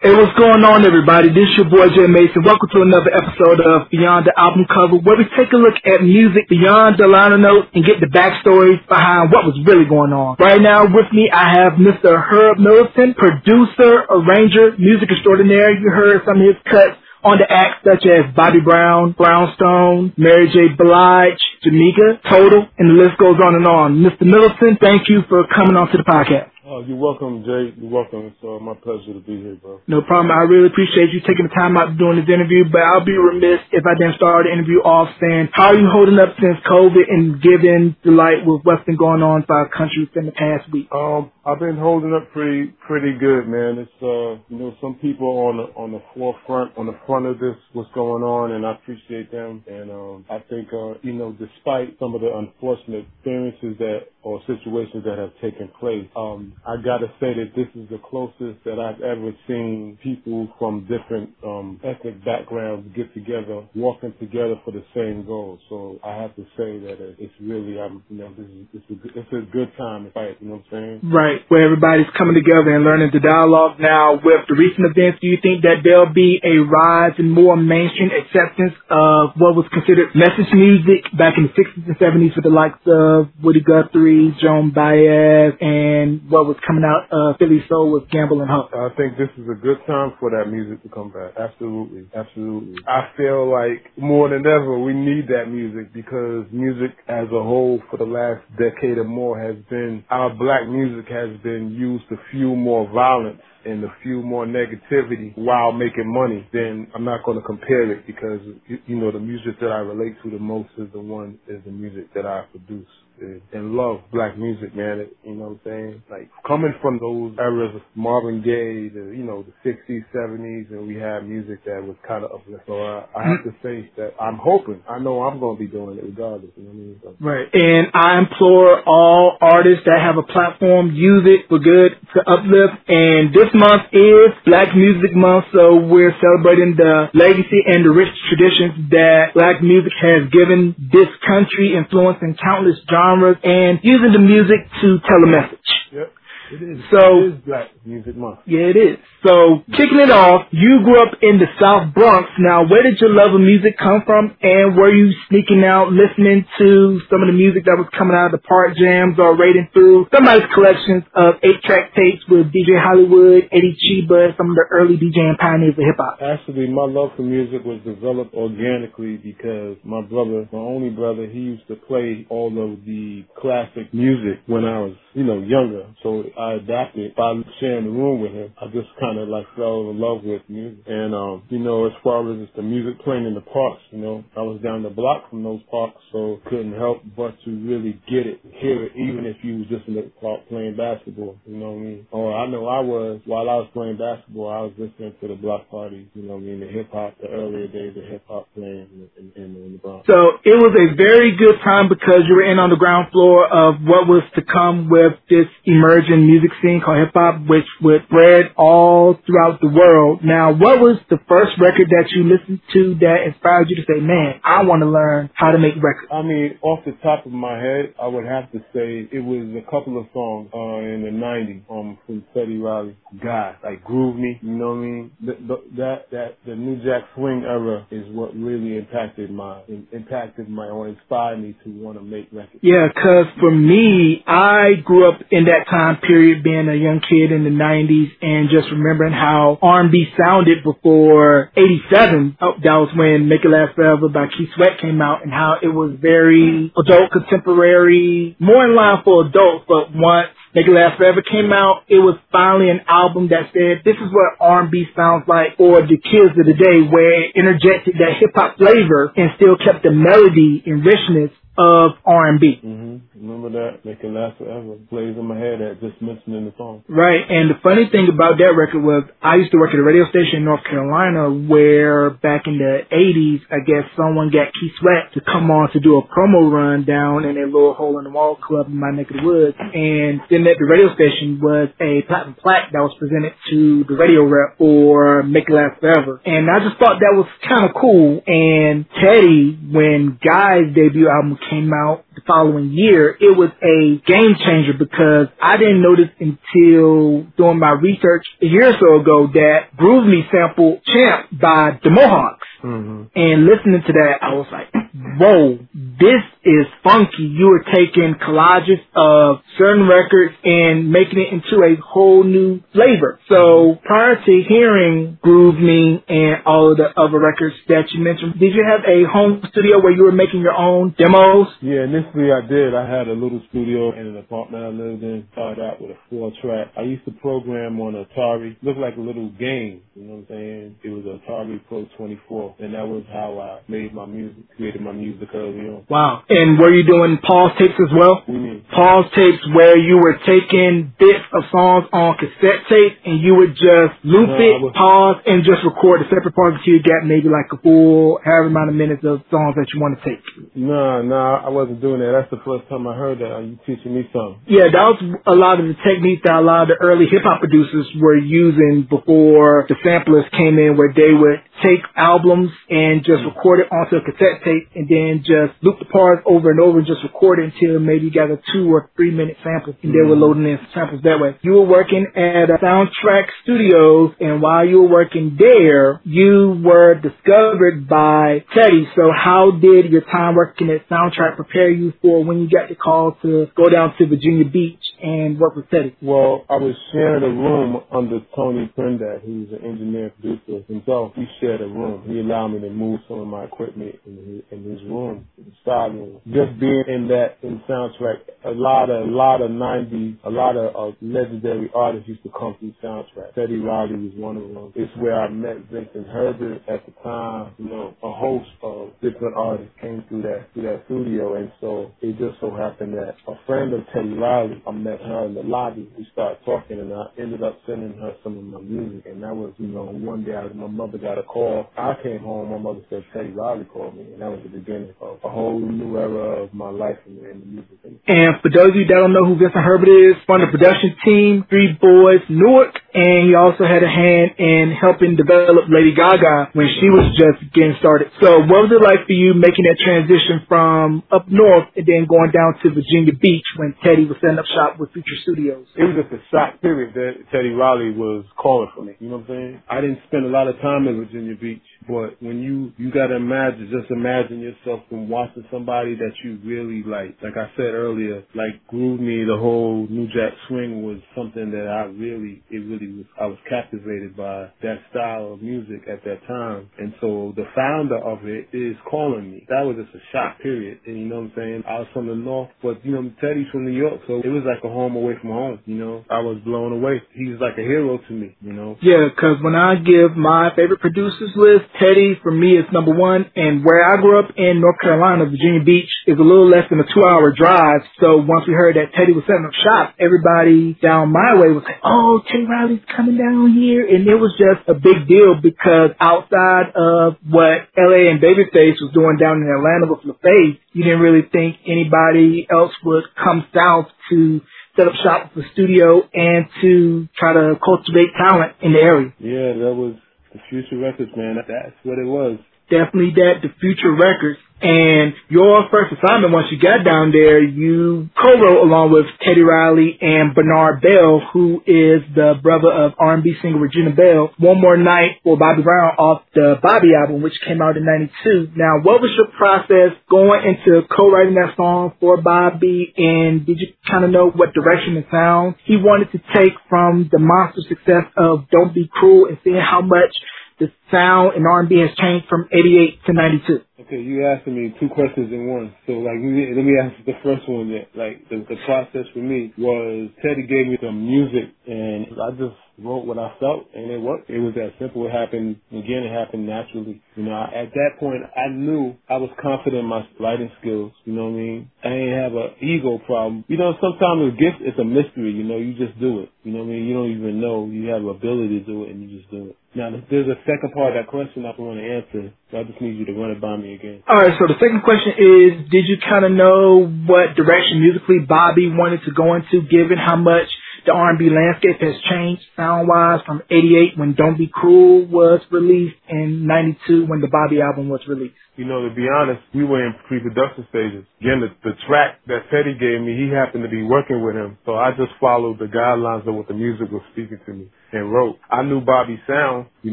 Hey, what's going on, everybody? This is your boy Jay Mason. Welcome to another episode of Beyond the Album Cover, where we take a look at music beyond the liner notes and get the backstories behind what was really going on. Right now, with me, I have Mr. Herb Middleton, producer, arranger, music extraordinaire. You heard some of his cuts on the acts such as Bobby Brown, Brownstone, Mary J. Blige, Jamecia, Total, and the list goes on and on. Mr. Middleton, thank you for coming on to the podcast. Oh, you're welcome, Jay. You're welcome. It's uh, my pleasure to be here, bro. No problem. I really appreciate you taking the time out doing this interview, but I'll be remiss if I didn't start the interview off saying, how are you holding up since COVID and giving the light with what's been going on for our country within the past week? Um, I've been holding up pretty, pretty good, man. It's, uh, you know, some people on the, on the forefront, on the front of this, what's going on, and I appreciate them. And, um, I think, uh, you know, despite some of the unfortunate experiences that, or situations that have taken place, um, I gotta say that this is the closest that I've ever seen people from different um, ethnic backgrounds get together, walking together for the same goal. So I have to say that it's really, I'm, you know, this is it's a, it's a good time to fight. You know what I'm saying? Right, where everybody's coming together and learning the dialogue. Now, with the recent events, do you think that there'll be a rise in more mainstream acceptance of what was considered message music back in the 60s and 70s with the likes of Woody Guthrie, Joan Baez, and what was coming out uh, Philly Soul with Gamble and Huff. I think this is a good time for that music to come back. Absolutely, absolutely. I feel like more than ever we need that music because music as a whole for the last decade or more has been our black music has been used to fuel more violence and a few more negativity while making money, then I'm not going to compare it because, you know, the music that I relate to the most is the one, is the music that I produce and love black music, man. You know what I'm saying? Like coming from those eras of Marvin Gaye, the you know the 60s, 70s, and we had music that was kind of uplifting. So I, I have mm. to say that I'm hoping. I know I'm going to be doing it regardless. You know what I mean? So. Right. And I implore all artists that have a platform, use it for good to uplift. And this month is Black Music Month, so we're celebrating the legacy and the rich traditions that black music has given this country, influencing countless genres genres and using the music to tell a message. Yep. It is. So it is Black Music Month. Yeah, it is. So kicking it off, you grew up in the South Bronx. Now, where did your love of music come from, and were you sneaking out listening to some of the music that was coming out of the park jams, or raiding through somebody's collections of eight-track tapes with DJ Hollywood, Eddie Cheeba, some of the early DJing pioneers of hip hop? Actually, my love for music was developed organically because my brother, my only brother, he used to play all of the classic music when I was, you know, younger. So I adapted by sharing the room with him. I just kind of like fell in love with music. And, um, you know, as far as the music playing in the parks, you know, I was down the block from those parks, so couldn't help but to really get it, hear it, even if you was just in the park playing basketball, you know what I mean? Or I know I was, while I was playing basketball, I was listening to the block parties, you know what I mean? The hip hop, the earlier days of hip hop playing in, in, in, in the Bronx. So it was a very good time because you were in on the ground floor of what was to come with this emerging music scene called hip hop, which would spread all throughout the world. Now, what was the first record that you listened to that inspired you to say, man, I want to learn how to make records? I mean, off the top of my head, I would have to say it was a couple of songs uh, in the 90s um, from Teddy Riley. God, like Groove Me, you know what I mean? The, the, that, that, the New Jack Swing era is what really impacted my, impacted my, or inspired me to want to make records. Yeah, cause for me, I grew up in that time period being a young kid in the 90s and just remembering how R&B sounded before 87. Oh, that was when Make It Last Forever by Keith Sweat came out and how it was very adult contemporary, more in line for adults, but once Make It Last Forever came out, it was finally an album that said, this is what R&B sounds like for the kids of the day, where it interjected that hip hop flavor and still kept the melody and richness of R&B. Mm-hmm. Remember that? Make it last forever. Plays in my head at just mentioning the song. Right. And the funny thing about that record was I used to work at a radio station in North Carolina where back in the 80s, I guess someone got Keith Sweat to come on to do a promo run down in a little hole in the wall club in my neck of the woods. And then at the radio station was a platinum plaque that was presented to the radio rep for Make It Last Forever. And I just thought that was kind of cool. And Teddy, when Guy's debut album came out the following year, it was a game changer because I didn't notice until doing my research a year or so ago that Groove Me sampled Champ by the Mohawks. Mm-hmm. And listening to that, I was like, whoa, this is funky. You were taking collages of certain records and making it into a whole new flavor. So prior to hearing Groove Me and all of the other records that you mentioned, did you have a home studio where you were making your own demos? Yeah, initially I did. I had a little studio in an apartment I lived in. Started out with a four track. I used to program on Atari. Looked like a little game. You know what I'm saying? It was Atari Pro 24 and that was how I made my music, created my music early on. Wow. And were you doing pause tapes as well? Mm-hmm. Pause tapes where you were taking bits of songs on cassette tape and you would just loop no, it, was, pause, and just record the separate parts until you got maybe like a full however amount of minutes of songs that you want to take. No, no, I wasn't doing that. That's the first time I heard that. Are you teaching me something? Yeah, that was a lot of the techniques that a lot of the early hip hop producers were using before the samplers came in where they would take albums and just record it onto a cassette tape and then just loop the parts over and over and just record it until maybe you got a two or three minute sample and they were mm-hmm. loading in samples that way. You were working at a Soundtrack Studios and while you were working there, you were discovered by Teddy. So how did your time working at Soundtrack prepare you for when you got the call to go down to Virginia Beach and what with Teddy? Well, I was sharing a room under Tony Prendatt, who's an engineer producer himself. We shared a room. He allowed me to move some of my equipment in his, in his room, the style room. Just being in that in soundtrack, a lot of a lot of '90s, a lot of legendary artists used to come through soundtrack. Teddy Riley was one of them. It's where I met Vincent Herbert at the time. You know, a host of different artists came through that through that studio, and so it just so happened that a friend of Teddy Riley, I met her in the lobby. We started talking, and I ended up sending her some of my music, and that was you know one day I, my mother got a call. I came home, my mother said Teddy Riley called me, and that was the beginning of a whole new era of my life in, in the music industry. And for those of you that don't know who Vincent Herbert is, from the production team, Three Boys Newark, and he also had a hand in helping develop Lady Gaga when she was just getting started. So what was it like for you making that transition from up north and then going down to Virginia Beach when Teddy was setting up shop with Future Studios? It was just a shock period that Teddy Riley was calling for me. You know what I'm saying? I didn't spend a lot of time in Virginia Beach, but when you you gotta imagine, just imagine yourself from watching somebody that you really like. Like I said earlier, like Groove Me, the whole New Jack Swing was something that I really, it really was, I was captivated by that style of music at that time. And so the founder of it is calling me. That was just a shock period. And you know what I'm saying? I was from the North, but you know, Teddy's from New York, so it was like a home away from home, you know? I was blown away. He's like a hero to me, you know? Yeah, cause when I give my favorite producers list, Teddy for me is number one. And where I grew up in North Carolina, Virginia Beach is a little less than a two hour drive. So once we heard that Teddy was setting up shop, everybody down my way was like, oh, Teddy Riley's coming down here. And it was just a big deal because outside of what LA and Babyface was doing down in Atlanta with LaFace, you didn't really think anybody else would come south to set up shop a studio and to try to cultivate talent in the area. Yeah, that was the Future Records, man. That's what it was definitely that, the future records. And your first assignment, once you got down there, you co-wrote along with Teddy Riley and Bernard Bell, who is the brother of R&B singer Regina Belle, One More Night for Bobby Brown off the Bobby album, which came out in 92. Now, what was your process going into co-writing that song for Bobby? And did you kind of know what direction and sound he wanted to take from the monster success of Don't Be Cruel and seeing how much the sound in R&B has changed from 88 to 92. Okay, you asking me two questions in one. So, like, let me answer the first one. That, like, the, the process for me was Teddy gave me some music, and I just wrote what I felt, and it worked. It was that simple. It happened again. It happened naturally. You know, I, at that point, I knew I was confident in my writing skills. You know what I mean? I didn't have an ego problem. You know, sometimes a gift is a mystery. You know, you just do it. You know what I mean? You don't even know you have the ability to do it, and you just do it. Now, there's a second part of that question I want to answer. So I just need you to run it by me again. All right. So the second question is, did you kind of know what direction musically Bobby wanted to go into, given how much the R&B landscape has changed sound-wise from 88 when Don't Be Cruel was released and 92 when the Bobby album was released? You know, to be honest, we were in pre-production stages. Again, the, the track that Teddy gave me, he happened to be working with him. So I just followed the guidelines of what the music was speaking to me and wrote. I knew Bobby's sound. You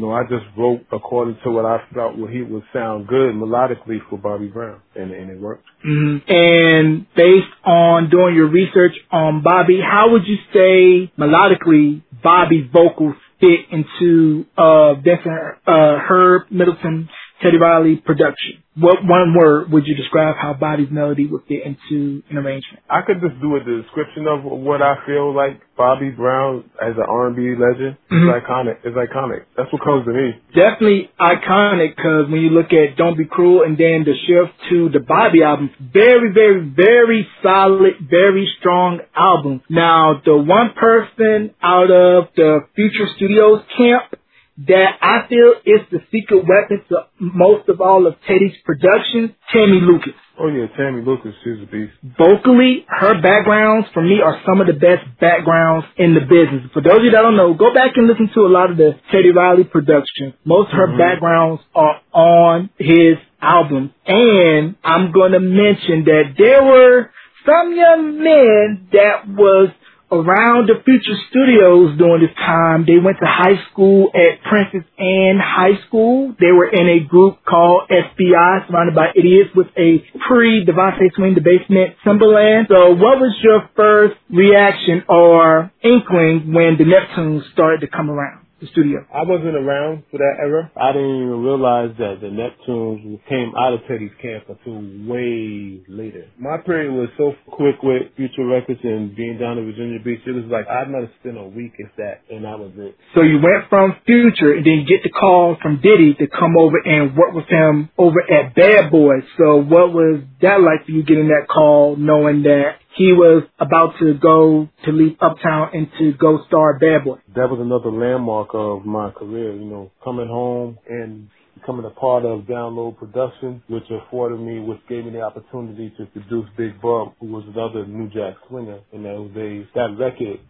know, I just wrote according to what I felt what he would sound good melodically for Bobby Brown. And, and it worked. Mm-hmm. And based on doing your research on Bobby, how would you say melodically Bobby's vocals fit into uh Vincent uh Herb Middleton Teddy Riley production. What one word would you describe how Bobby's melody would fit into an arrangement? I could just do a description of what I feel like Bobby Brown as an R&B legend. Mm-hmm. It's iconic. It's iconic. That's what comes to me. Definitely iconic because when you look at Don't Be Cruel and then the shift to the Bobby album, very, very, very solid, very strong album. Now, the one person out of the Future Studios camp that I feel is the secret weapon to most of all of Teddy's productions, Tammy Lucas. Oh yeah, Tammy Lucas, she's a beast. Vocally, her backgrounds for me are some of the best backgrounds in the business. For those of you that don't know, go back and listen to a lot of the Teddy Riley productions. Most of her mm-hmm. backgrounds are on his album. And I'm gonna mention that there were some young men that was around the Future Studios during this time. They went to high school at Princess Anne High School. They were in a group called SBI, surrounded by idiots, with a pre-DeVante Swing the Basement Timbaland. So what was your first reaction or inkling when the Neptunes started to come around? The studio? I wasn't around for that era. I didn't even realize that the Neptunes came out of Teddy's camp until way later. My period was so quick with Future Records and being down in Virginia Beach. It was like I might have spent a week if that, and that was it. So you went from Future and then get the call from Diddy to come over and work with him over at Bad Boys. So what was that like for you getting that call, knowing that he was about to go to leave Uptown and to go star Bad Boy. That was another landmark of my career, you know, coming home and becoming a part of Download Production, which afforded me, which gave me the opportunity to produce Big Bub, who was another New Jack swinger in those days. That record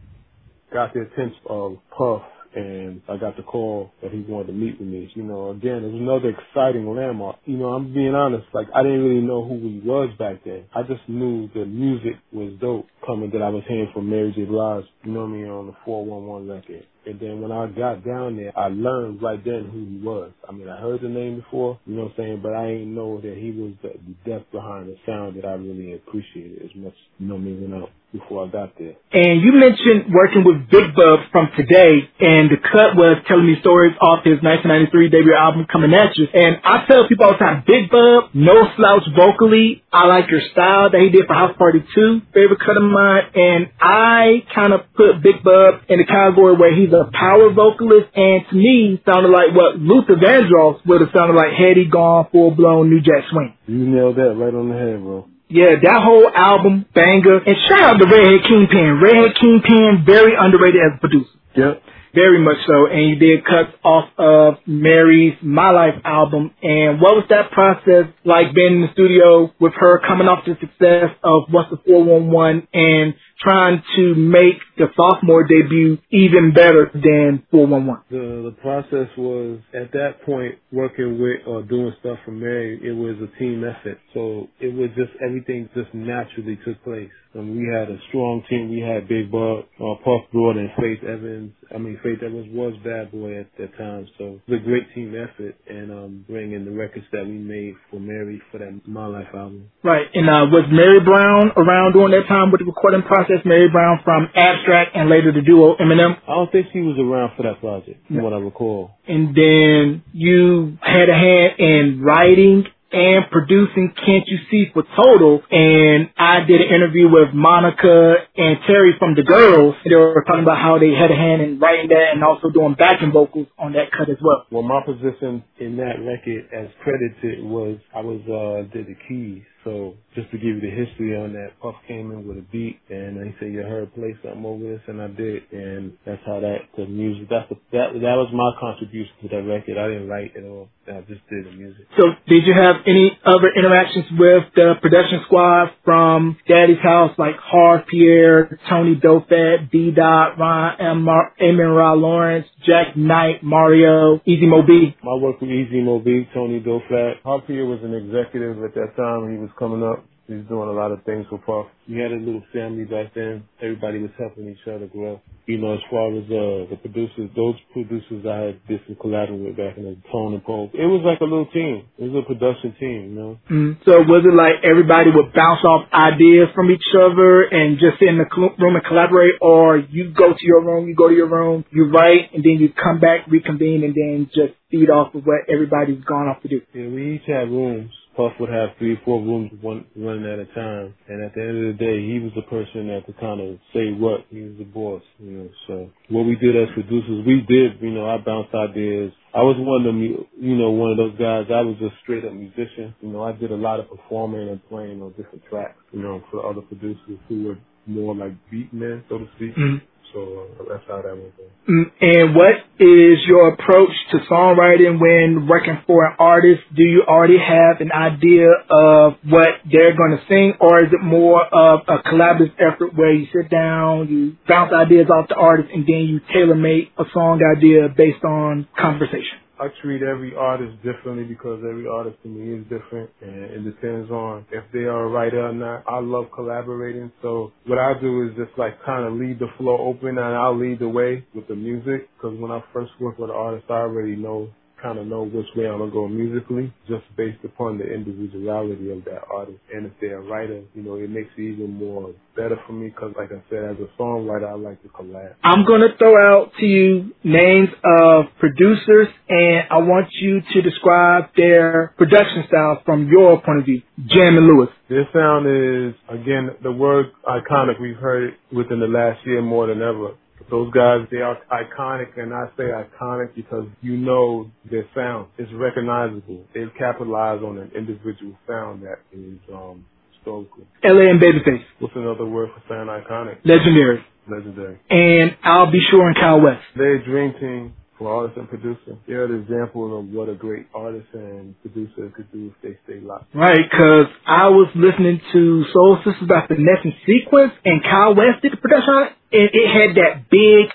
got the attention of Puff and I got the call that he wanted to meet with me. You know, again, it was another exciting landmark. You know, I'm being honest, like I didn't really know who he was back then. I just knew the music was dope coming that I was hearing from Mary J. Blige, you know me, on the 411 record. And then when I got down there, I learned right then who he was. I mean, I heard the name before, you know what I'm saying, but I ain't know that he was the, depth behind the sound that I really appreciated as much, you know when I before I got there. And you mentioned working with Big Bub from today, and the cut was telling me stories off his 1993 debut album, Coming At You. And I tell people all the time, Big Bub, no slouch vocally. I like your style that he did for House Party 2, favorite cut of mine. And I kind of put Big Bub in the category where he's a power vocalist, and to me, sounded like what Luther Vandross would have sounded like had he gone full blown New Jack Swing. You nailed that right on the head, bro. Yeah, that whole album, banger. And shout out to Redhead Kingpin. Redhead Kingpin, very underrated as a producer. Yep. Very much so. And you did cuts off of Mary's My Life album. And what was that process like being in the studio with her coming off the success of What's the 411 and trying to make the sophomore debut even better than 411? The, the process was at that point working with or doing stuff for Mary, it was a team effort. So it was just everything just naturally took place. And we had a strong team. We had Big Bub, uh, Puff Broad, and Faith Evans. I mean, Faith Evans was Bad Boy at that time. So it was a great team effort and um, bringing the records that we made for Mary for that My Life album. Right. And uh, was Mary Brown around during that time with the recording process? Mary Brown from Abstract and later the duo Eminem? I don't think she was around for that project, from no. what I recall. And then you had a hand in writing and producing Can't You See for Total. And I did an interview with Monica and Terry from The Girls. They were talking about how they had a hand in writing that and also doing backing vocals on that cut as well. Well, my position in that record as credited was I was, uh, did the keys. So just to give you the history on that, Puff came in with a beat and he said, you heard play something over this and I did. And that's how that, the music, that's the, that, that was my contribution to that record. I didn't write it all. I just did the music. So did you have any other interactions with the production squad from Daddy's House like Harv Pierre, Tony Dofat, D Dot, Ron, Amen-Ra Lawrence, Jack Knight, Mario, Easy Mo Bee? My work with Easy Mo Bee, Tony Dofat. Harv Pierre was an executive at that time. He was coming up. He's doing a lot of things for Puff. We had a little family back then. Everybody was helping each other grow. You know, as far as uh, the producers, those producers I had did some collaborating with back in the Tone and Poke. It was like a little team. It was a production team, you know. Mm. So was it like everybody would bounce off ideas from each other and just sit in the room and collaborate, or you go to your room, you go to your room, you write, and then you come back, reconvene, and then just feed off of what everybody's gone off to do? Yeah, we each had rooms Puff would have three, four rooms one, running at a time. And at the end of the day, he was the person that could kind of say what. He was the boss, you know. So what we did as producers, we did, you know, I bounced ideas. I was one of them, you know, one of those guys. I was a straight up musician. You know, I did a lot of performing and playing on different tracks, you know, for other producers who were more like beat men, so to speak. Mm-hmm. So that's how that went. Mm, and what is your approach to songwriting when working for an artist? Do you already have an idea of what they're going to sing, or is it more of a collaborative effort where you sit down, you bounce ideas off the artist, and then you tailor make a song idea based on conversation? I treat every artist differently because every artist to me is different and it depends on if they are a writer or not. I love collaborating. So what I do is just like kind of leave the floor open and I'll lead the way with the music because when I first work with an artist, I already know kind of know which way I'm gonna go musically, just based upon the individuality of that artist. And if they're a writer, you know, it makes it even more better for me because, like I said, as a songwriter, I like to collab. I'm gonna throw out to you names of producers, and I want you to describe their production style from your point of view. Jam and Lewis. Their sound is again the word iconic. We've heard it within the last year more than ever. Those guys, they are iconic, and I say iconic because you know their sound is recognizable. They've capitalized on an individual sound that is um, historical. LA and Babyface. What's another word for saying iconic? Legendary. Legendary. And Al B. Sure and Kyle West. They're a dream team for artist and producer. They're an example of what a great artist and producer could do if they stay locked. Right, because I was listening to Soul Sisters about the Nesson sequence, and Kyle West did the production on it, and it had that big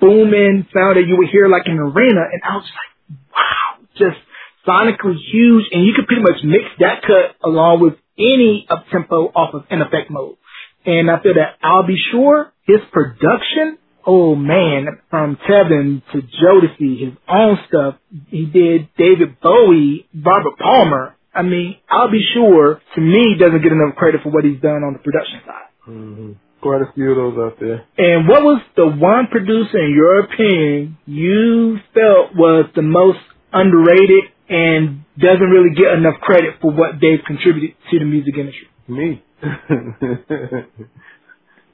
booming sound that you would hear like in an arena, and I was like, wow, just sonically huge, and you could pretty much mix that cut along with any up tempo off of in effect mode. And I feel that Al B. Sure his production oh man, from Tevin to Jodeci, his own stuff. He did David Bowie, Robert Palmer. I mean, Al B. Sure, to me, doesn't get enough credit for what he's done on the production side. Mm-hmm. Quite a few of those out there. And what was the one producer, in your opinion, you felt was the most underrated and doesn't really get enough credit for what they've contributed to the music industry? Me.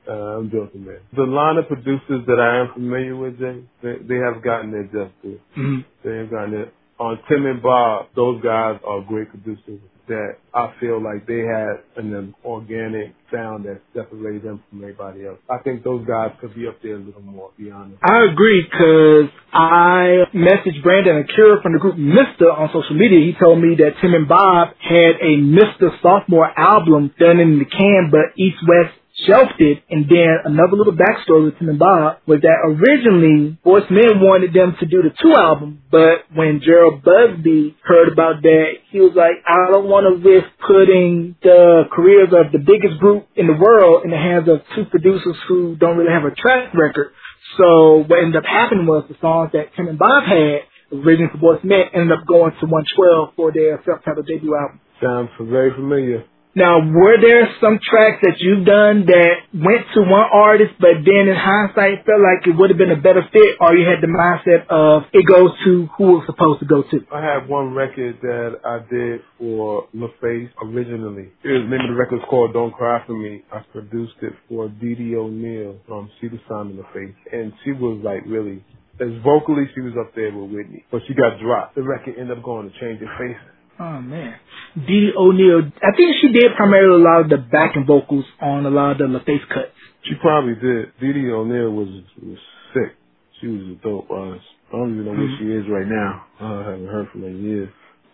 Uh, I'm joking, man. The line of producers that I am familiar with, Jay, they, they have gotten their just due. Mm-hmm. They have gotten it. On Tim and Bob, those guys are great producers that I feel like they had an organic sound that separated them from everybody else. I think those guys could be up there a little more, to be honest. I agree, because I messaged Brandon Akira from the group Mista on social media. He told me that Tim and Bob had a Mista sophomore album done in the can, but East West shelved it. And then another little backstory with Tim and Bob was that originally Boyz Men wanted them to do the two albums, but when Jheryl Busby heard about that, he was like, I don't want to risk putting the careers of the biggest group in the world in the hands of two producers who don't really have a track record. So what ended up happening was the songs that Tim and Bob had originally for Boyz Men ended up going to 112 for their self-titled debut album. Sounds very familiar. Now, were there some tracks that you've done that went to one artist, but then in hindsight felt like it would have been a better fit, or you had the mindset of it goes to who it's supposed to go to? I have one record that I did for LaFace originally. It was, the name of the record is called Don't Cry For Me. I produced it for Dee Dee O'Neill She the Simon LaFace. And she was like really, as vocally, she was up there with Whitney. But she got dropped. The record ended up going to Change Your Face Oh man. Dee O'Neill, I think she did primarily a lot of the backing vocals on a lot of the LaFace cuts. She probably did. Dee O'Neill was was sick. She was a dope artist. I don't even know where mm-hmm. she is right now. I haven't heard from her in years.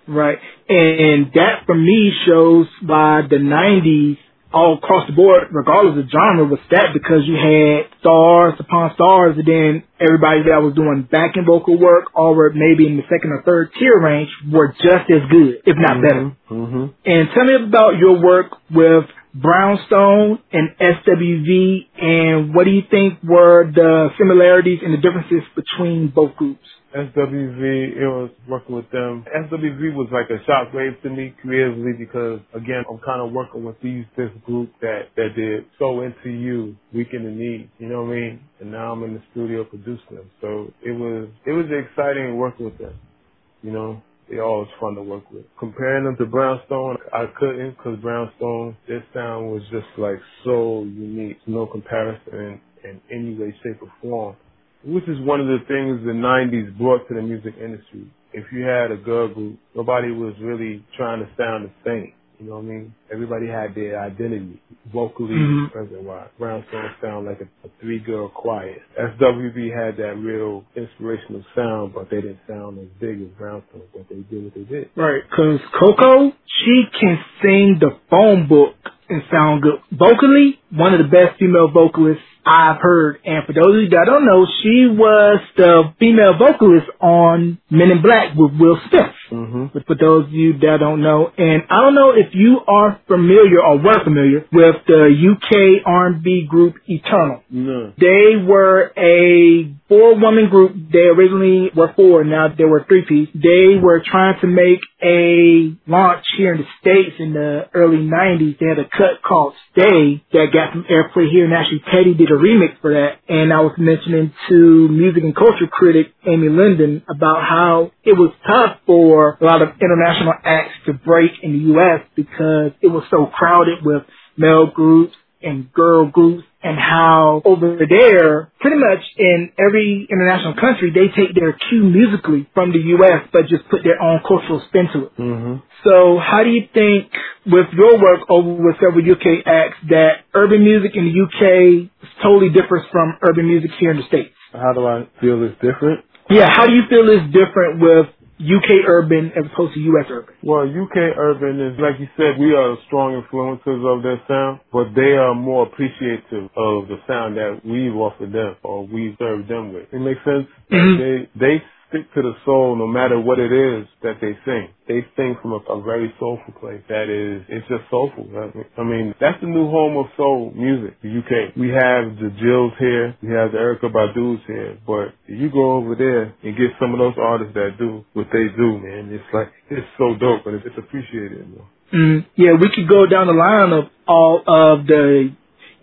Right. And that for me shows why the 90s all across the board, regardless of genre, was that because you had stars upon stars, and then everybody that was doing backing vocal work, or were maybe in the second or third tier range, were just as good, if not mm-hmm. better. Mm-hmm. And tell me about your work with Brownstone and SWV, and what do you think were the similarities and the differences between both groups? SWV, it was working with them. SWV was like a shockwave to me creatively because again, I'm kind of working with these, this group that, that did So Into You, Weak in the Knee, you know what I mean? And now I'm in the studio producing them. So it was, it was exciting working with them, you know? They always fun to work with. Comparing them to Brownstone, I couldn't because Brownstone, their sound was just like so unique. No comparison in any way, shape, or form which is one of the things the 90s brought to the music industry. If you had a girl group, nobody was really trying to sound the same. You know what I mean? Everybody had their identity, vocally mm-hmm. present wise. Brownstone sound like a, a three girl choir. SWV had that real inspirational sound, but they didn't sound as big as Brownstone, but they did what they did. Right, cause Coco, she can sing the phone book and sound good. Vocally, one of the best female vocalists I've heard. And for those of you that don't know, she was the female vocalist on Men in Black with Will Smith. Mm-hmm. But for those of you that don't know, and I don't know if you are familiar or were familiar with the UK R&B group Eternal. No. They were a four-woman group. They originally were four. Now they were three-piece. They were trying to make a launch here in the States in the early 90s. They had a cut called Stay that got some airplay here, and actually Teddy did a remix for that. And I was mentioning to music and culture critic Amy Linden about how it was tough for a lot of international acts to break in the U.S. because it was so crowded with male groups and girl groups and how over there, pretty much in every international country, they take their cue musically from the U.S., but just put their own cultural spin to it. Mm-hmm. So how do you think with your work over with several UK acts that urban music in the UK is totally differs from urban music here in the States? How do I feel it's different? Yeah, how do you feel it's different with UK urban as opposed to US urban? Well, UK urban is, like you said, we are strong influencers of their sound, but they are more appreciative of the sound that we've offered them or we've served them with. It makes sense? Mm-hmm. They, they stick to the soul no matter what it is that they sing. They sing from a, a very soulful place. That is, it's just soulful. I mean, that's the new home of soul music, the UK. We have the Jills here. We have the Erykah Badu's here. But you go over there and get some of those artists that do what they do, man, it's like, it's so dope and it's appreciated. Mm, yeah, we could go down the line of all of the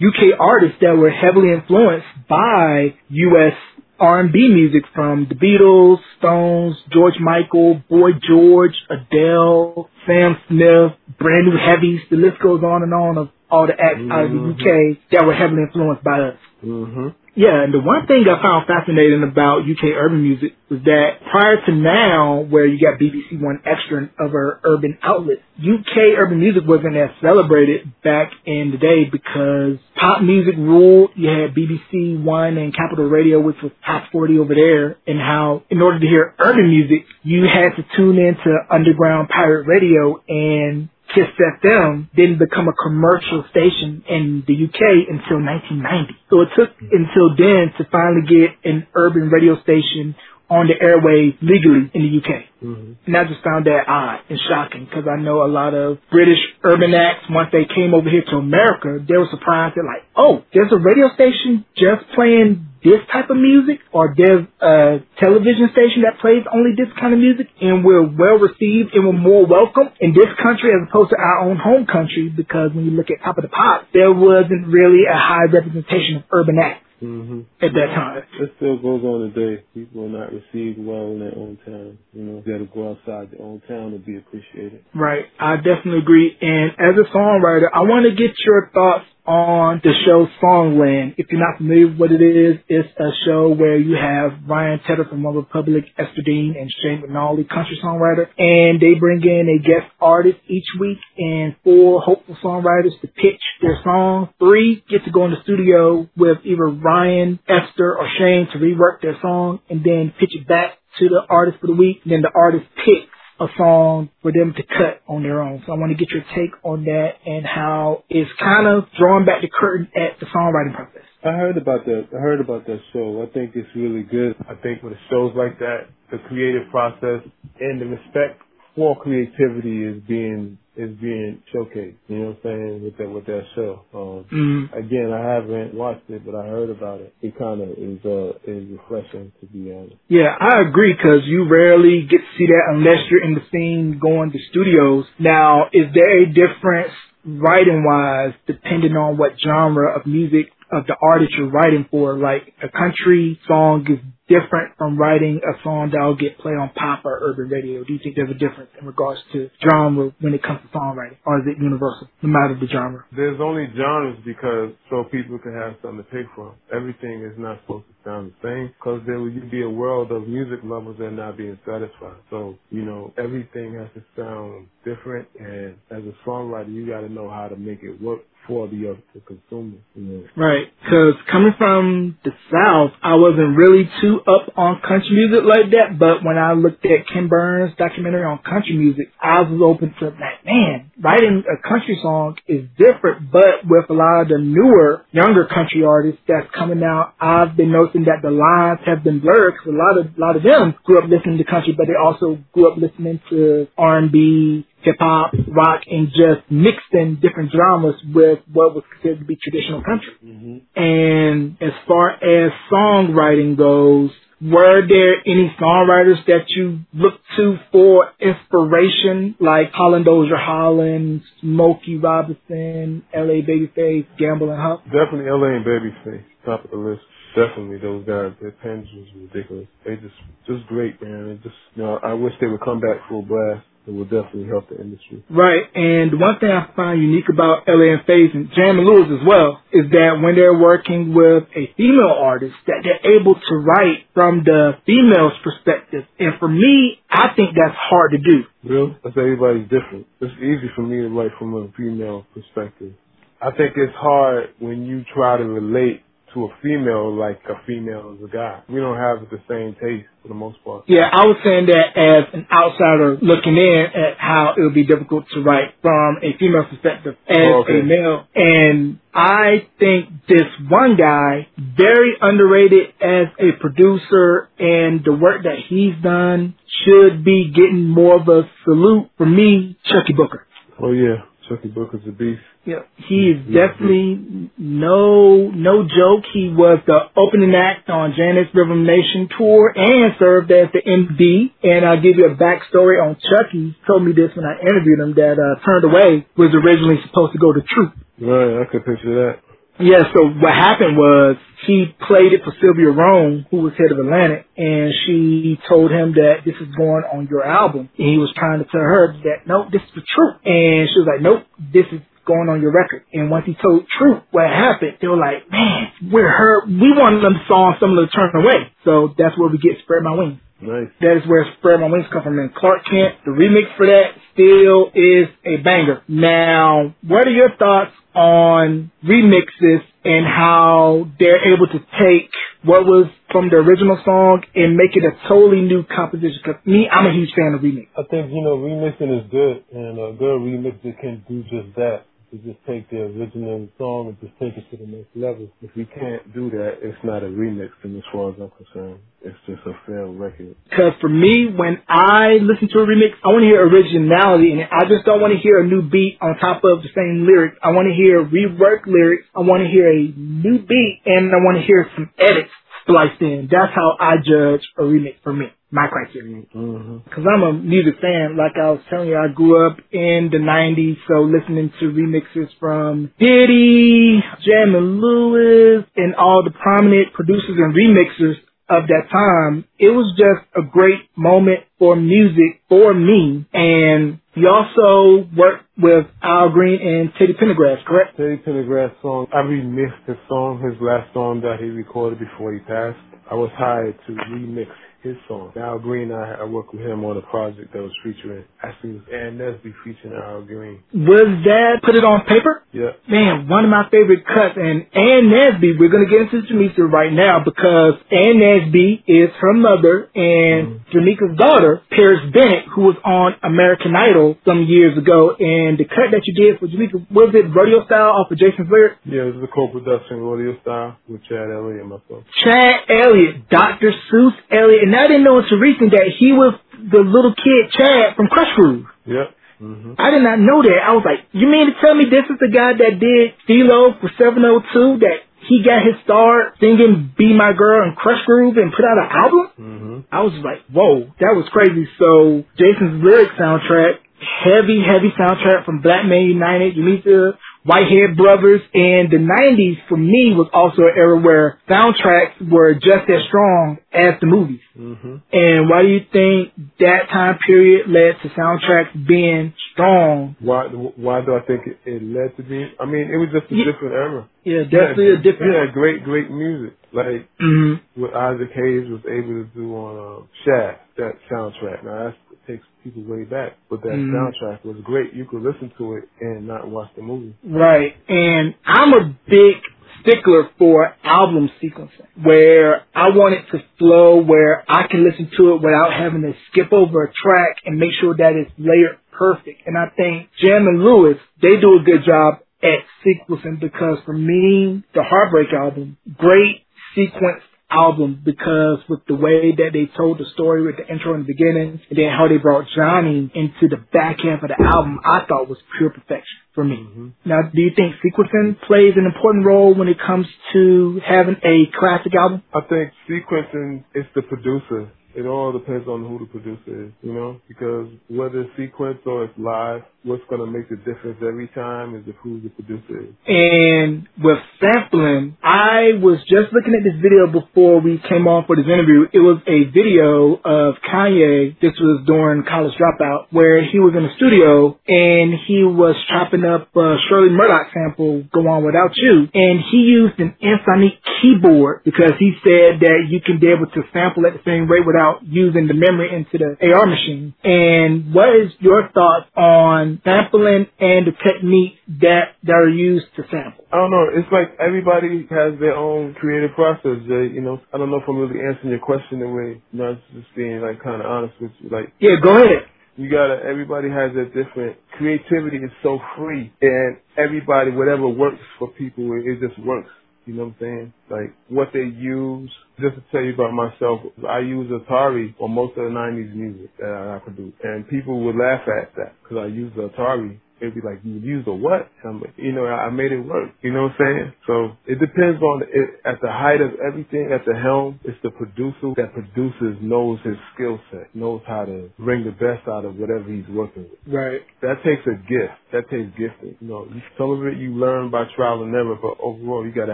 UK artists that were heavily influenced by US R&B music from the Beatles, Stones, George Michael, Boy George, Adele, Sam Smith, brand new heavies. The list goes on and on of all the acts mm-hmm. out of the UK that were heavily influenced by us. Mm-hmm. Yeah, and the one thing I found fascinating about UK urban music was that prior to now, where you got BBC One Extra and other urban outlets, UK urban music wasn't as celebrated back in the day because pop music ruled. You had BBC One and Capital Radio, which was top 40 over there, and how in order to hear urban music, you had to tune into underground pirate radio and Kiss FM didn't become a commercial station in the UK until 1990. So it took mm-hmm. until then to finally get an urban radio station on the airways legally in the UK. Mm-hmm. And I just found that odd and shocking because I know a lot of British urban acts, once they came over here to America, they were surprised. They're like, oh, there's a radio station just playing this type of music or there's a television station that plays only this kind of music and we're well received and we're more welcome in this country as opposed to our own home country because when you look at Top of the Pops, there wasn't really a high representation of urban acts. Mm-hmm. At that time, it still goes on today. People are not received well in their own town. You know, you got to go outside their own town to be appreciated. Right, I definitely agree. And as a songwriter, I want to get your thoughts on the show Songland. If you're not familiar with what it is, it's a show where you have Ryan Tedder from One Republic, Esther Dean, and Shane McAnally, country songwriter, and they bring in a guest artist each week and four hopeful songwriters to pitch their song. Three get to go in the studio with either Ryan, Esther, or Shane to rework their song and then pitch it back to the artist for the week. Then the artist picks a song for them to cut on their own. So I want to get your take on that and how it's kind of drawing back the curtain at the songwriting process. I heard about that. I heard about that show. I think it's really good. I think with shows like that, the creative process and the respect for creativity is being is being showcased. You know what I'm saying with that with that show. Um, mm. Again, I haven't watched it, but I heard about it. It kind of is uh is refreshing to be honest. Yeah, I agree because you rarely get to see that unless you're in the scene going to studios. Now, is there a difference writing wise depending on what genre of music of the artist you're writing for. Like a country song is different from writing a song that'll get played on pop or urban radio? Do you think there's a difference in regards to genre when it comes to songwriting? Or is it universal, no matter the genre? There's only genres because so people can have something to pick from. Everything is not supposed to sound the same because there will be a world of music lovers that are not being satisfied. So, you know, everything has to sound different and as a songwriter you gotta know how to make it work for the, uh, the consumer. Know. Right, because coming from the South, I wasn't really too up on country music like that, but when I looked at Ken Burns' documentary on country music, I was open to like, man, writing a country song is different, but with a lot of the newer, younger country artists that's coming out, I've been noticing that the lines have been blurred because a lot of, a lot of them grew up listening to country, but they also grew up listening to R&B, hip hop, rock, and just mixed in different genres with what was considered to be traditional country. Mm-hmm. And as far as songwriting goes, were there any songwriters that you looked to for inspiration, like Holland Dozier Holland, Smokey Robinson, L.A. Babyface, Gamble and Huff? Definitely L.A. and Babyface, top of the list. Definitely those guys. Their pens was ridiculous. They just, just great, man. It just, you know, I wish they would come back full blast it will definitely help the industry. Right. And one thing I find unique about LA and FaZe and Jam and Lewis as well is that when they're working with a female artist, that they're able to write from the female's perspective. And for me, I think that's hard to do. Really? That's everybody's different. It's easy for me to write from a female perspective. I think it's hard when you try to relate to a female like a female is a guy. We don't have the same taste for the most part. Yeah, I was saying that as an outsider looking in at how it would be difficult to write from a female perspective as oh, okay. a male. And I think this one guy, very underrated as a producer and the work that he's done should be getting more of a salute for me, Chuckii Booker. Oh yeah. Chuckii Booker's a beast. Yeah, he is definitely no no joke. He was the opening act on Janet's Rhythm Nation tour and served as the MD. And I'll give you a backstory on Chuckii. He told me this when I interviewed him that uh, Turned Away was originally supposed to go to Troop. Right, I could picture that. Yeah, so what happened was he played it for Sylvia Rhone, who was head of Atlantic, and she told him that this is going on your album. And he was trying to tell her that, no, this is the truth. And she was like, nope, this is going on your record. And once he told Troop what happened, they were like, man, we're her. We wanted them to song similar to Turn Away. So that's where we get Spread My Wings. Nice. That is where Spread My Wings come from. And Clark Kent, the remix for that still is a banger. Now, what are your thoughts on remixes and how they're able to take what was from the original song and make it a totally new composition. Cause me, I'm a huge fan of remix. I think, you know, remixing is good and a good remixer can do just that to just take the original song and just take it to the next level. If we can't do that, it's not a remix, and as far as I'm concerned, it's just a failed record. Because for me, when I listen to a remix, I want to hear originality and. I just don't want to hear a new beat on top of the same lyrics. I want to hear reworked lyrics. I want to hear a new beat, and I want to hear some edits spliced in. That's how I judge a remix for me my criteria. Mm-hmm. Cause I'm a music fan. Like I was telling you, I grew up in the 90s, so listening to remixes from Diddy, Jam and Lewis, and all the prominent producers and remixers of that time, it was just a great moment for music for me. And You also worked with Al Green and Teddy Pendergrass, correct? Teddy Pendergrass song. I remixed his song, his last song that he recorded before he passed. I was hired to remix his song. Al Green, I, I worked with him on a project that was featuring, actually was Ann Nesby featuring Al Green. Was that put it on paper? Yeah. Man, one of my favorite cuts, and Ann Nesby, we're going to get into Jamecia right now because Ann Nesby is her mother and. Mm-hmm. Jamecia's daughter, Paris Bennett, who was on American Idol some years ago, and the cut that you did for Jamecia, was it rodeo style off of Jason's lyric? Yeah, it was a co-production rodeo style with Chad Elliott and myself. Chad Elliott, Dr. Cuess Elliott, and I didn't know until recent that he was the little kid Chad from Krush Groove. Yep. Mm-hmm. I did not know that. I was like, you mean to tell me this is the guy that did Steelo for 702 that he got his start singing Be My Girl and Krush Groove and put out an album? Mm-hmm. I was like, whoa, that was crazy. So Jason's lyric soundtrack, heavy, heavy soundtrack from Black Men United. You need to Whitehead Brothers, and the 90s for me was also an era where soundtracks were just as strong as the movies. Mm-hmm. And why do you think that time period led to soundtracks being strong? Why Why do I think it, it led to being? I mean, it was just a yeah. different era. Yeah, definitely yeah, a different. Yeah, great, great music like mm-hmm. what Isaac Hayes was able to do on uh, Shaft, that soundtrack. Now that's takes people way back. But that mm. soundtrack was great. You could listen to it and not watch the movie. Right. And I'm a big stickler for album sequencing where I want it to flow where I can listen to it without having to skip over a track and make sure that it's layered perfect. And I think Jam and Lewis, they do a good job at sequencing because for me, the Heartbreak album, great sequence album because with the way that they told the story with the intro and the beginning and then how they brought Johnny into the back half of the album, I thought was pure perfection for me. Mm-hmm. Now, do you think sequencing plays an important role when it comes to having a classic album? I think sequencing is the producer it all depends on who the producer is, you know, because whether it's sequence or it's live, what's going to make the difference every time is if who the producer is. And with sampling, I was just looking at this video before we came on for this interview. It was a video of Kanye. This was during College Dropout, where he was in the studio and he was chopping up a Shirley Murdock sample, Go On Without You. And he used an Ensoniq keyboard because he said that you can be able to sample at the same rate without about using the memory into the AR machine. And what is your thoughts on sampling and the techniques that, that are used to sample? I don't know. It's like everybody has their own creative process, Jay. You know, I don't know if I'm really answering your question the way, you know, just being like kind of honest with you. Like, yeah, go ahead. You gotta, everybody has a different, creativity is so free and everybody, whatever works for people, it, it just works. You know what I'm saying? Like what they use. Just to tell you about myself, I use Atari on most of the 90s music that I produce. And people would laugh at that because I use the Atari they'd be like, you use a what? I'm like, you know, I made it work. You know what I'm saying? So it depends on it, at the height of everything, at the helm, it's the producer that produces knows his skill set, knows how to bring the best out of whatever he's working with. Right. That takes a gift. That takes gifting. You know, some of it you learn by trial and error, but overall you got to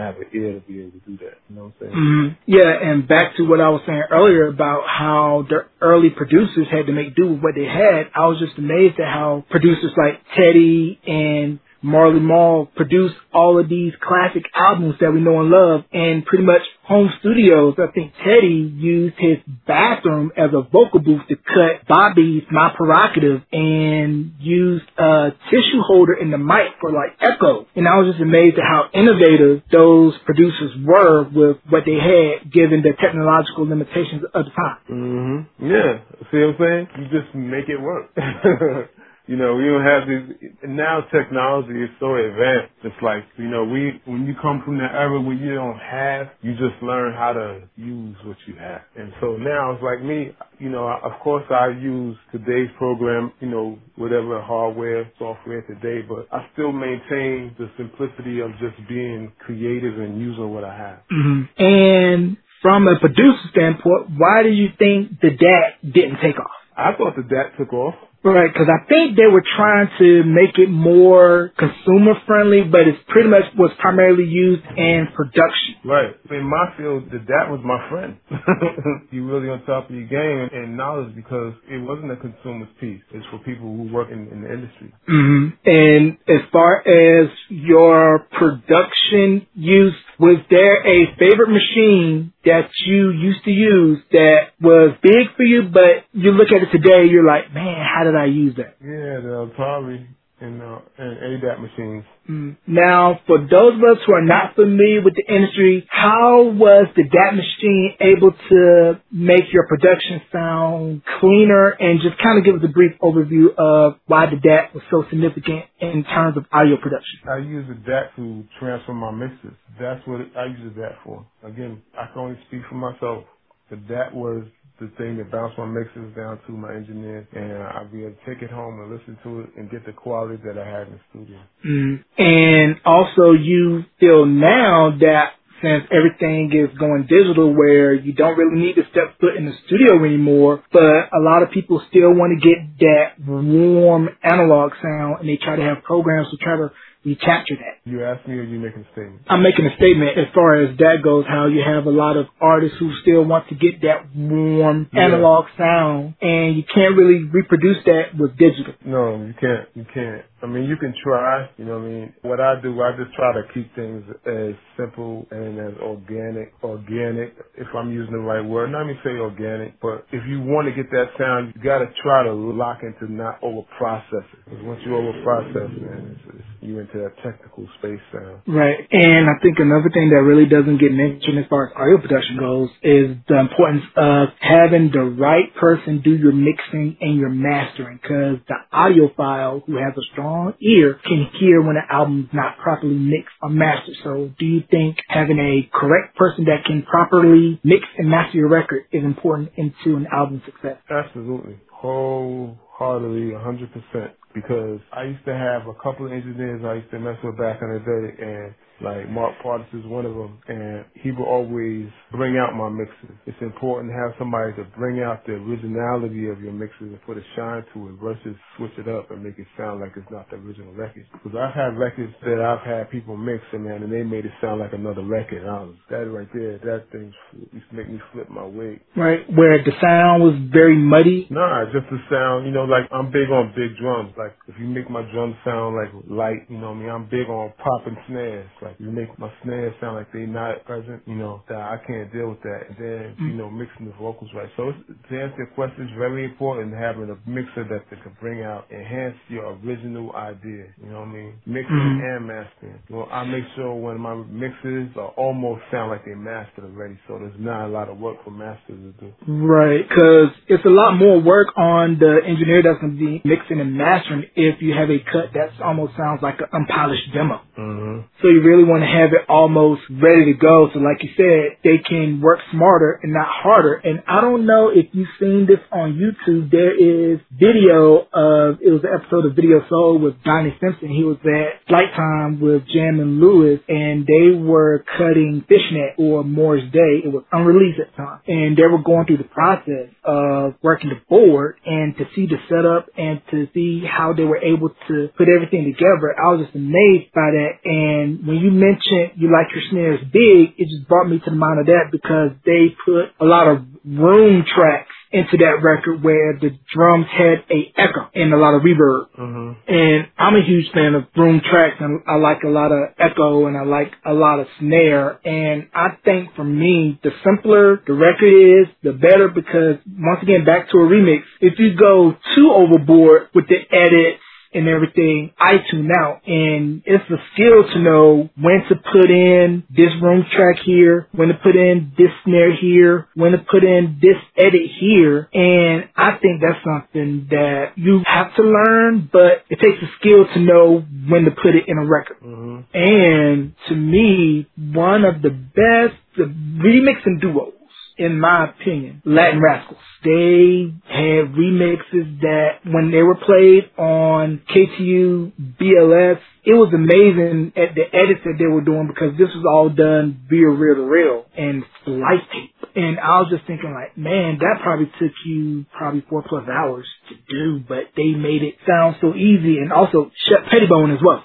have an ear to be able to do that. You know what I'm saying? Mm-hmm. Yeah, and back to what I was saying earlier about how the early producers had to make do with what they had. I was just amazed at how producers like Ted Eddie and Marley Marl produced all of these classic albums that we know and love and pretty much home studios. I think Teddy used his bathroom as a vocal booth to cut Bobby's My Prerogative and used a tissue holder in the mic for like echo. And I was just amazed at how innovative those producers were with what they had given the technological limitations of the time. Mm-hmm. Yeah. See what I'm saying? You just make it work. you know, we don't have these, now technology is so advanced. It's like, you know, we, when you come from the era where you don't have, you just learn how to use what you have. And so now it's like me, you know, of course I use today's program, you know, whatever hardware, software today, but I still maintain the simplicity of just being creative and using what I have. Mm-hmm. And from a producer standpoint, why do you think the DAT didn't take off? I thought the DAT took off. Right, because I think they were trying to make it more consumer friendly, but it's pretty much was primarily used in production. Right. In my field, the DAT was my friend. you really on top of your game and knowledge because it wasn't a consumer's piece. It's for people who work in, in the industry. Mm-hmm. And as far as your production use, was there a favorite machine that you used to use that was big for you, but you look at it today, you're like, man, how did I use that? Yeah, Atari and, uh, and ADAT machines. Mm. Now, for those of us who are not familiar with the industry, how was the DAT machine able to make your production sound cleaner and just kind of give us a brief overview of why the DAT was so significant in terms of audio production? I use the DAT to transfer my mixes. That's what I use the DAT for. Again, I can only speak for myself. The DAT was the thing that bounced my mixes down to my engineer, and I'll be able to take it home and listen to it and get the quality that I had in the studio. Mm. And also, you feel now that since everything is going digital where you don't really need to step foot in the studio anymore, but a lot of people still want to get that warm analog sound and they try to have programs to try to recapture that. You ask me or you making a statement? I'm making a statement as far as that goes, how you have a lot of artists who still want to get that warm yeah. analog sound and you can't really reproduce that with digital. No, you can't. You can't. I mean, you can try, you know what I mean? What I do, I just try to keep things as simple and as organic, organic, if I'm using the right word. Not me say organic, but if you want to get that sound, you got to try to lock into not over it. Because once you over process, man, it's, it's, you into that technical space sound. Right. And I think another thing that really doesn't get mentioned as far as audio production goes is the importance of having the right person do your mixing and your mastering. Because the audiophile who has a strong ear can hear when an album's not properly mixed or mastered. So do you think having a correct person that can properly mix and master your record is important into an album success? Absolutely. Wholeheartedly, 100%. Because I used to have a couple of engineers I used to mess with back in the day and like Mark Partis is one of them, and he will always bring out my mixes. It's important to have somebody to bring out the originality of your mixes and put a shine to it versus switch it up and make it sound like it's not the original record. Because I've had records that I've had people mix and man, and they made it sound like another record. I was that right there. That thing used to make me flip my wig. Right, where the sound was very muddy. Nah, just the sound. You know, like I'm big on big drums. Like if you make my drums sound like light, you know what I mean. I'm big on popping snares. Like like you make my snares sound like they not present, you know, that I can't deal with that. And then, mm-hmm. you know, mixing the vocals right. So it's, to answer your question, it's very important having a mixer that, that can bring out, enhance your original idea. You know what I mean? Mixing mm-hmm. and mastering. Well, I make sure when my mixes are almost sound like they mastered already. So there's not a lot of work for masters to do. Right. Cause it's a lot more work on the engineer that's going to be mixing and mastering if you have a cut that almost sounds like an unpolished demo. Mm-hmm. So you really want to have it almost ready to go. So like you said, they can work smarter and not harder. And I don't know if you've seen this on YouTube. There is video of, it was an episode of Video Soul with Donnie Simpson. He was at Flyte Tyme with Jam and Lewis and they were cutting Fishnet or Morris Day. It was unreleased at the time. And they were going through the process of working the board and to see the setup and to see how they were able to put everything together. I was just amazed by that. And when you mentioned you like your snares big, it just brought me to the mind of that because they put a lot of room tracks into that record where the drums had a echo and a lot of reverb. Mm-hmm. And I'm a huge fan of room tracks and I like a lot of echo and I like a lot of snare. And I think for me, the simpler the record is, the better because once again, back to a remix, if you go too overboard with the edits and everything, I tune out. And it's a skill to know when to put in this room track here, when to put in this snare here, when to put in this edit here. And I think that's something that you have to learn, but it takes a skill to know when to put it in a record. Mm-hmm. And to me, one of the best remixing duos in my opinion, Latin Rascals. They had remixes that when they were played on KTU BLS, it was amazing at the edits that they were doing because this was all done via reel to reel and splice tape. And I was just thinking like, man, that probably took you probably four plus hours to do, but they made it sound so easy. And also Shep Pettibone as well.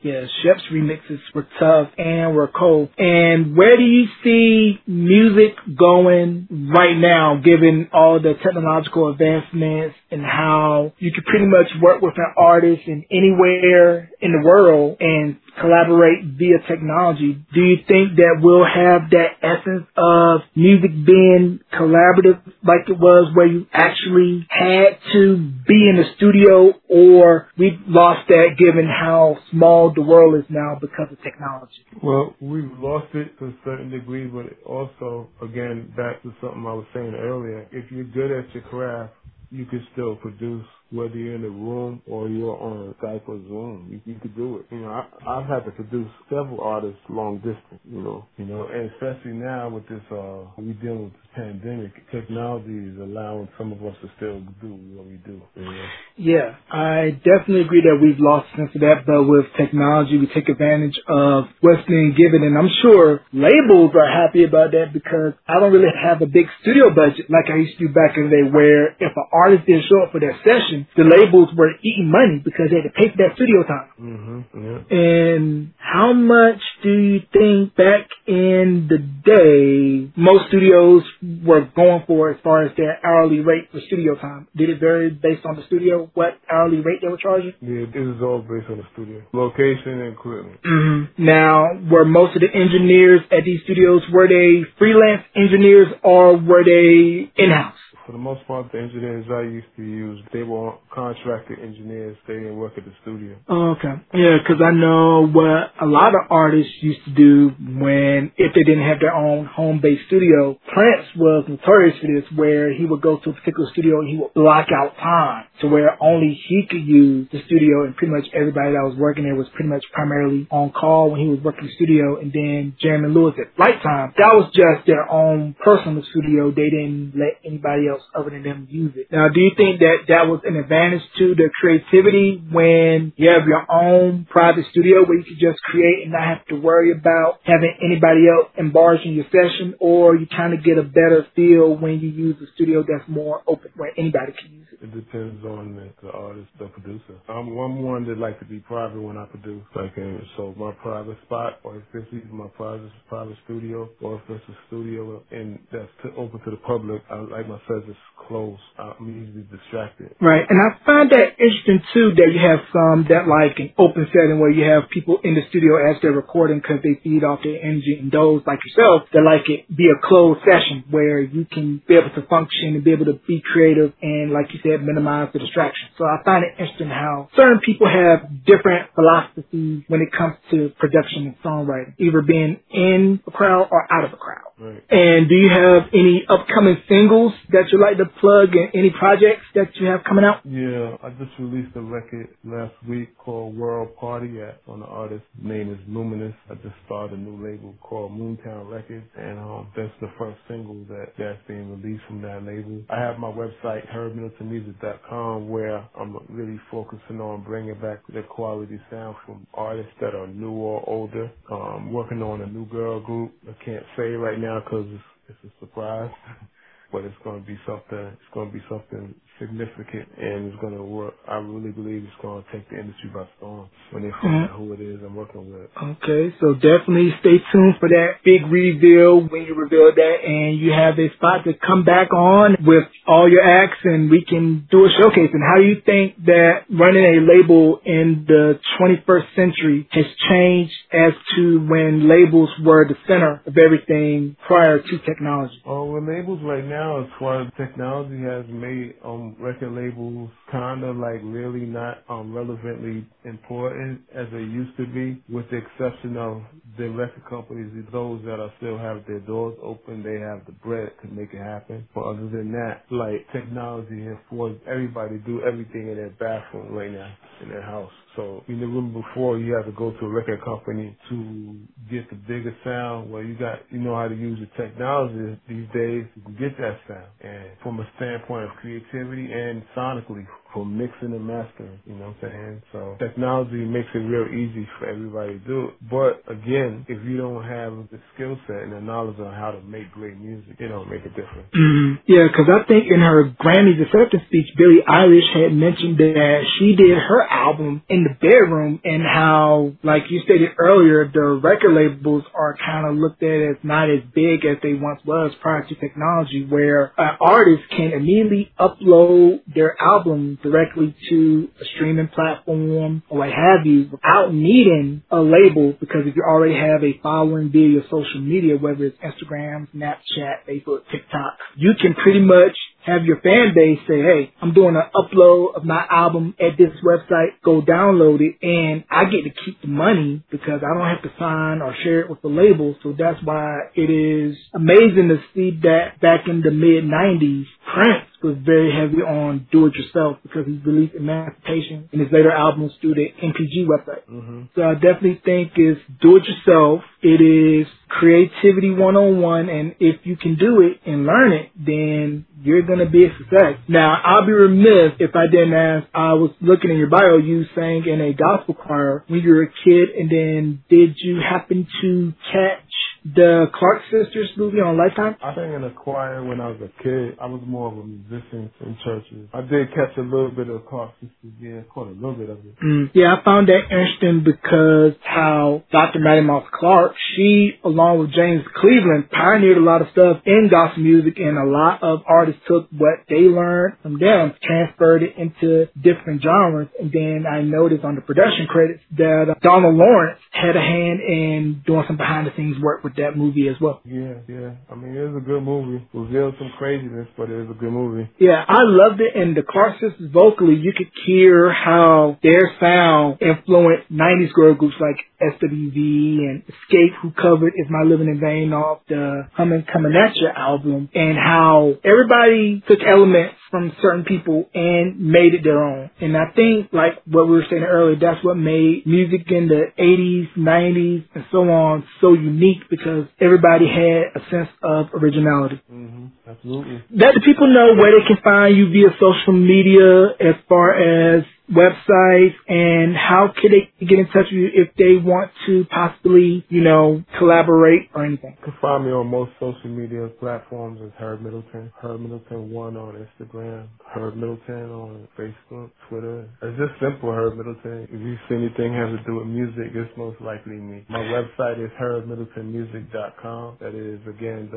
Yeah, Shep's remixes were tough and were cold. And where do you see music going right now, given all the technological advancements and how you can pretty much work with an artist in anywhere in the world and collaborate via technology. Do you think that we'll have that essence of music being collaborative like it was where you actually had to be in the studio or we've lost that given how small the world is now because of technology? Well, we've lost it to a certain degree, but also, again, back to something I was saying earlier, if you're good at your craft, you can still produce whether you're in a room or you're on Skype or Zoom. You, you could do it. You know, I, I've had to produce several artists long distance. You know, you know, and especially now with this, uh, we dealing with this pandemic, technology is allowing some of us to still do what we do. You know? Yeah, I definitely agree that we've lost sense of that, but with technology, we take advantage of what's being given, and I'm sure labels are happy about that because I don't really have a big studio budget like I used to do back in the day, where if an artist didn't show up for their session the labels were eating money because they had to pay for that studio time. Mm-hmm. Yeah. And how much do you think back in the day most studios were going for as far as their hourly rate for studio time? Did it vary based on the studio, what hourly rate they were charging? Yeah, this is all based on the studio. Location and equipment. Mm-hmm. Now, were most of the engineers at these studios, were they freelance engineers or were they in-house? For the most part, the engineers I used to use, they were contracted engineers. They didn't work at the studio. Oh, okay. Yeah, because I know what a lot of artists used to do when, if they didn't have their own home-based studio, Prince was notorious for this, where he would go to a particular studio and he would block out time to where only he could use the studio and pretty much everybody that was working there was pretty much primarily on call when he was working the studio and then Jam and Lewis at Flyte Tyme, that was just their own personal studio. They didn't let anybody else else other than them use it. Now, do you think that that was an advantage to the creativity when you have your own private studio where you can just create and not have to worry about having anybody else embark in your session, or you kind of get a better feel when you use a studio that's more open where anybody can use it? It depends on the, the artist, the producer. I'm, I'm one that like to be private when I produce. Like, so my private spot, or if it's even my private private studio, or if it's a studio and that's to, open to the public, I like my sessions close. Uh, I'm easily distracted. Right, and I find that interesting too that you have some that like an open setting where you have people in the studio as they're recording because they feed off their energy, and those like yourself that like it be a closed session where you can be able to function and be able to be creative and like you said minimize the distraction. So I find it interesting how certain people have different philosophies when it comes to production and songwriting, either being in a crowd or out of a crowd. Right. And do you have any upcoming singles that you like to plug any projects that you have coming out? Yeah, I just released a record last week called World Party at, on the artist's name is Luminous. I just started a new label called Moontown Records and um, that's the first single that, that's being released from that label. I have my website, herbmiddletonmusic.com where I'm really focusing on bringing back the quality sound from artists that are new or older. Um, working on a new girl group. I can't say right now because it's, it's a surprise. but it's going to be something. It's going to be something significant, and it's going to work. I really believe it's going to take the industry by storm when they find mm-hmm. out who it is I'm working with. Okay, so definitely stay tuned for that big reveal when you reveal that, and you have a spot to come back on with all your acts, and we can do a showcase. And how do you think that running a label in the 21st century has changed as to when labels were the center of everything prior to technology? Oh, well, labels right now, as far as technology has made um record labels kind of like really not um, relevantly important as they used to be, with the exception of the record companies, those that are still have their doors open, they have the bread to make it happen. But other than that, like technology has forced everybody to do everything in their bathroom right now, in their house. So in the room before, you have to go to a record company to get the bigger sound. Well, you got you know how to use the technology these days to get that sound. And from a standpoint of creativity and sonically, for mixing and mastering. You know what I'm saying? So technology makes it real easy for everybody to do it. But again, if you don't have the skill set and the knowledge on how to make great music, it don't make a difference. Mm-hmm. Yeah, because I think in her Grammys acceptance speech, Billie Eilish had mentioned that she did her album in the bedroom and how, like you stated earlier, the record labels are kind of looked at as not as big as they once was prior to technology where an artist can immediately upload their album directly to a streaming platform or what have you without needing a label because if you already have a following via your social media, whether it's Instagram, Snapchat, Facebook, TikTok, you can pretty much have your fan base say, hey, I'm doing an upload of my album at this website, go download it, and I get to keep the money because I don't have to sign or share it with the label. So that's why it is amazing to see that back in the mid 90s, Prince was very heavy on do it yourself because he released Emancipation in his later albums through the NPG website. Mm-hmm. So I definitely think it's do it yourself. It is creativity one on one, and if you can do it and learn it, then you're gonna be a success. Now I'll be remiss if I didn't ask. I was looking in your bio, you sang in a gospel choir when you were a kid, and then did you happen to catch the Clark Sisters movie on Lifetime? I sang in a choir when I was a kid. I was more of a musician in churches. I did catch a little bit of Clark Sisters, yeah, caught a little bit of it. Mm, yeah, I found that interesting because how Dr. Mattie Moss Clark, she, along with James Cleveland, pioneered a lot of stuff in gospel music, and a lot of artists took what they learned from them, transferred it into different genres, and then I noticed on the production credits that uh, Donald Lawrence had a hand in doing some behind the scenes work with that movie as well. Yeah, yeah. I mean, it was a good movie. Revealed some craziness, but it was a good movie. Yeah, I loved it. And the Clark sisters vocally, you could hear how their sound influenced 90s girl groups like SWV and Xscape, who covered Is My Living in Vain off the Hummin' Comin' at 'Cha album, and how everybody took elements from certain people and made it their own. And I think, like what we were saying earlier, that's what made music in the 80s, 90s, and so on so unique because everybody had a sense of originality. Mm-hmm. Absolutely. Let the people know where they can find you via social media as far as websites and how can they get in touch with you if they want to possibly, you know, collaborate or anything? You can find me on most social media platforms as Herb Middleton. Herb Middleton one on Instagram. Herb Middleton on Facebook, Twitter. It's just simple Herb Middleton. If you see anything has to do with music, it's most likely me. My website is herbmiddletonmusic.com. That is again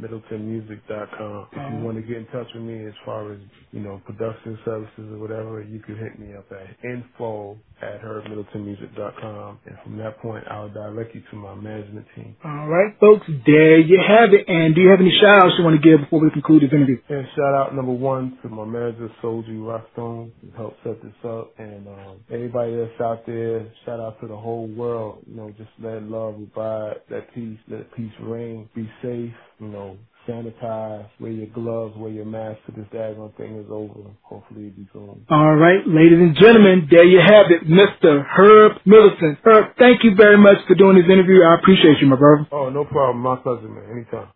www.herbmiddletonmusic.com. If you um, want to get in touch with me as far as, you know, production services or whatever, you can hit me up at info at herbmiddletonmusic.com. And from that point, I'll direct you to my management team. All right, folks, there you have it. And do you have any shout outs you want to give before we conclude this interview? And shout out number one to my manager, Soji Rockstone, who helped set this up. And um, anybody that's out there, shout out to the whole world. You know, just let love abide, let peace, let peace reign, be safe, you know, sanitize, wear your gloves, wear your mask till this daggone thing is over. Hopefully it'll be soon. All right, ladies and gentlemen, there you have it, Mr. Herb Middleton. Herb, thank you very much for doing this interview. I appreciate you, my brother. Oh, no problem. My pleasure, man. Anytime.